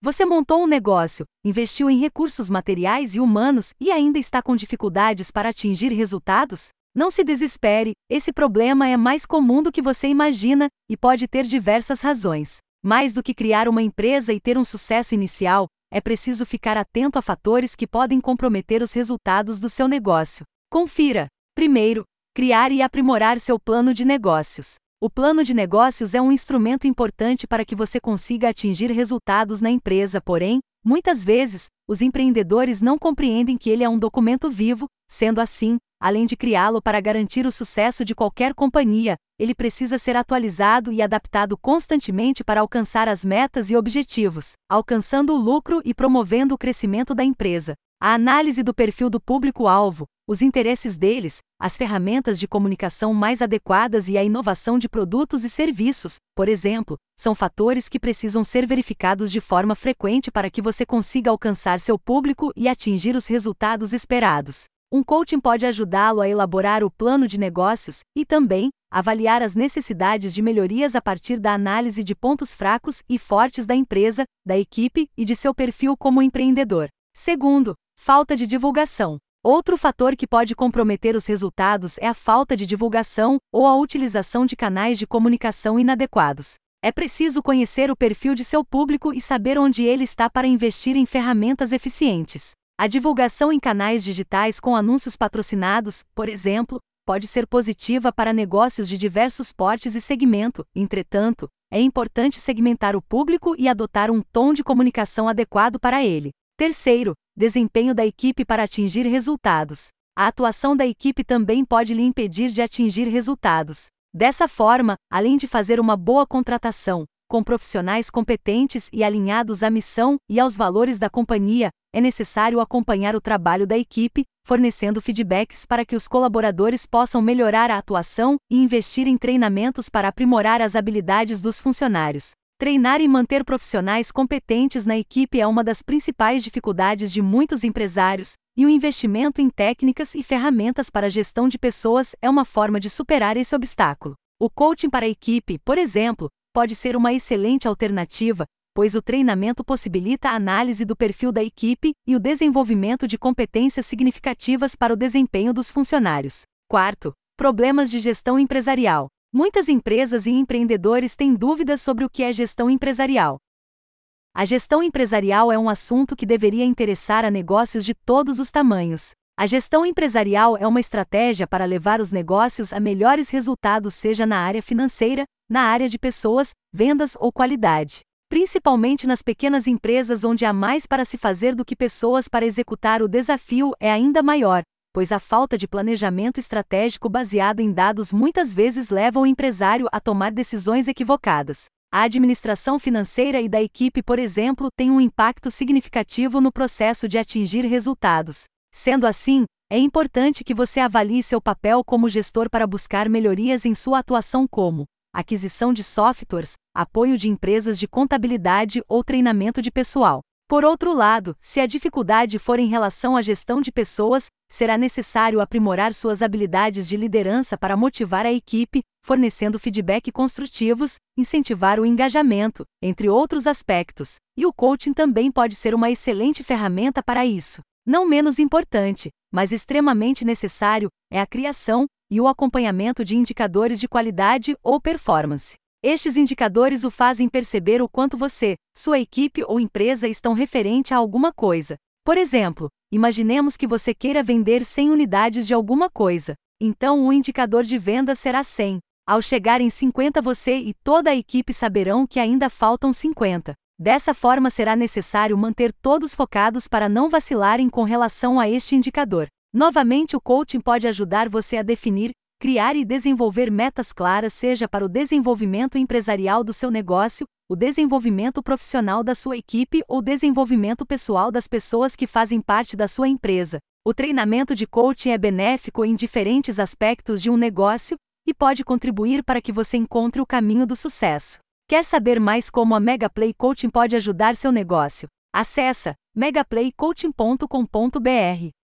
Você montou um negócio, investiu em recursos materiais e humanos e ainda está com dificuldades para atingir resultados? Não se desespere, esse problema é mais comum do que você imagina e pode ter diversas razões. Mais do que criar uma empresa e ter um sucesso inicial, é preciso ficar atento a fatores que podem comprometer os resultados do seu negócio. Confira. Primeiro, criar e aprimorar seu plano de negócios. O plano de negócios é um instrumento importante para que você consiga atingir resultados na empresa, porém, muitas vezes, os empreendedores não compreendem que ele é um documento vivo, sendo assim, além de criá-lo para garantir o sucesso de qualquer companhia, ele precisa ser atualizado e adaptado constantemente para alcançar as metas e objetivos, alcançando o lucro e promovendo o crescimento da empresa. A análise do perfil do público-alvo, os interesses deles, as ferramentas de comunicação mais adequadas e a inovação de produtos e serviços, por exemplo, são fatores que precisam ser verificados de forma frequente para que você consiga alcançar seu público e atingir os resultados esperados. Um coaching pode ajudá-lo a elaborar o plano de negócios e também avaliar as necessidades de melhorias a partir da análise de pontos fracos e fortes da empresa, da equipe e de seu perfil como empreendedor. Segundo, falta de divulgação. Outro fator que pode comprometer os resultados é a falta de divulgação ou a utilização de canais de comunicação inadequados. É preciso conhecer o perfil de seu público e saber onde ele está para investir em ferramentas eficientes. A divulgação em canais digitais com anúncios patrocinados, por exemplo, pode ser positiva para negócios de diversos portes e segmento, entretanto, é importante segmentar o público e adotar um tom de comunicação adequado para ele. Terceiro, desempenho da equipe para atingir resultados. A atuação da equipe também pode lhe impedir de atingir resultados. Dessa forma, além de fazer uma boa contratação, com profissionais competentes e alinhados à missão e aos valores da companhia, é necessário acompanhar o trabalho da equipe, fornecendo feedbacks para que os colaboradores possam melhorar a atuação e investir em treinamentos para aprimorar as habilidades dos funcionários. Treinar e manter profissionais competentes na equipe é uma das principais dificuldades de muitos empresários, e o investimento em técnicas e ferramentas para a gestão de pessoas é uma forma de superar esse obstáculo. O coaching para a equipe, por exemplo, pode ser uma excelente alternativa, pois o treinamento possibilita a análise do perfil da equipe e o desenvolvimento de competências significativas para o desempenho dos funcionários. Quarto, problemas de gestão empresarial. Muitas empresas e empreendedores têm dúvidas sobre o que é gestão empresarial. A gestão empresarial é um assunto que deveria interessar a negócios de todos os tamanhos. A gestão empresarial é uma estratégia para levar os negócios a melhores resultados, seja na área financeira, na área de pessoas, vendas ou qualidade. Principalmente nas pequenas empresas onde há mais para se fazer do que pessoas para executar, o desafio é ainda maior, pois a falta de planejamento estratégico baseado em dados muitas vezes leva o empresário a tomar decisões equivocadas. A administração financeira e da equipe, por exemplo, tem um impacto significativo no processo de atingir resultados. Sendo assim, é importante que você avalie seu papel como gestor para buscar melhorias em sua atuação como aquisição de softwares, apoio de empresas de contabilidade ou treinamento de pessoal. Por outro lado, se a dificuldade for em relação à gestão de pessoas, será necessário aprimorar suas habilidades de liderança para motivar a equipe, fornecendo feedback construtivos, incentivar o engajamento, entre outros aspectos. E o coaching também pode ser uma excelente ferramenta para isso. Não menos importante, mas extremamente necessário, é a criação e o acompanhamento de indicadores de qualidade ou performance. Estes indicadores o fazem perceber o quanto você, sua equipe ou empresa estão referente a alguma coisa. Por exemplo, imaginemos que você queira vender 100 unidades de alguma coisa. Então o indicador de venda será 100. Ao chegar em 50, você e toda a equipe saberão que ainda faltam 50. Dessa forma, será necessário manter todos focados para não vacilarem com relação a este indicador. Novamente, o coaching pode ajudar você a definir, criar e desenvolver metas claras, seja para o desenvolvimento empresarial do seu negócio, o desenvolvimento profissional da sua equipe ou desenvolvimento pessoal das pessoas que fazem parte da sua empresa. O treinamento de coaching é benéfico em diferentes aspectos de um negócio e pode contribuir para que você encontre o caminho do sucesso. Quer saber mais como a Megaplay Coaching pode ajudar seu negócio? Acesse megaplaycoaching.com.br.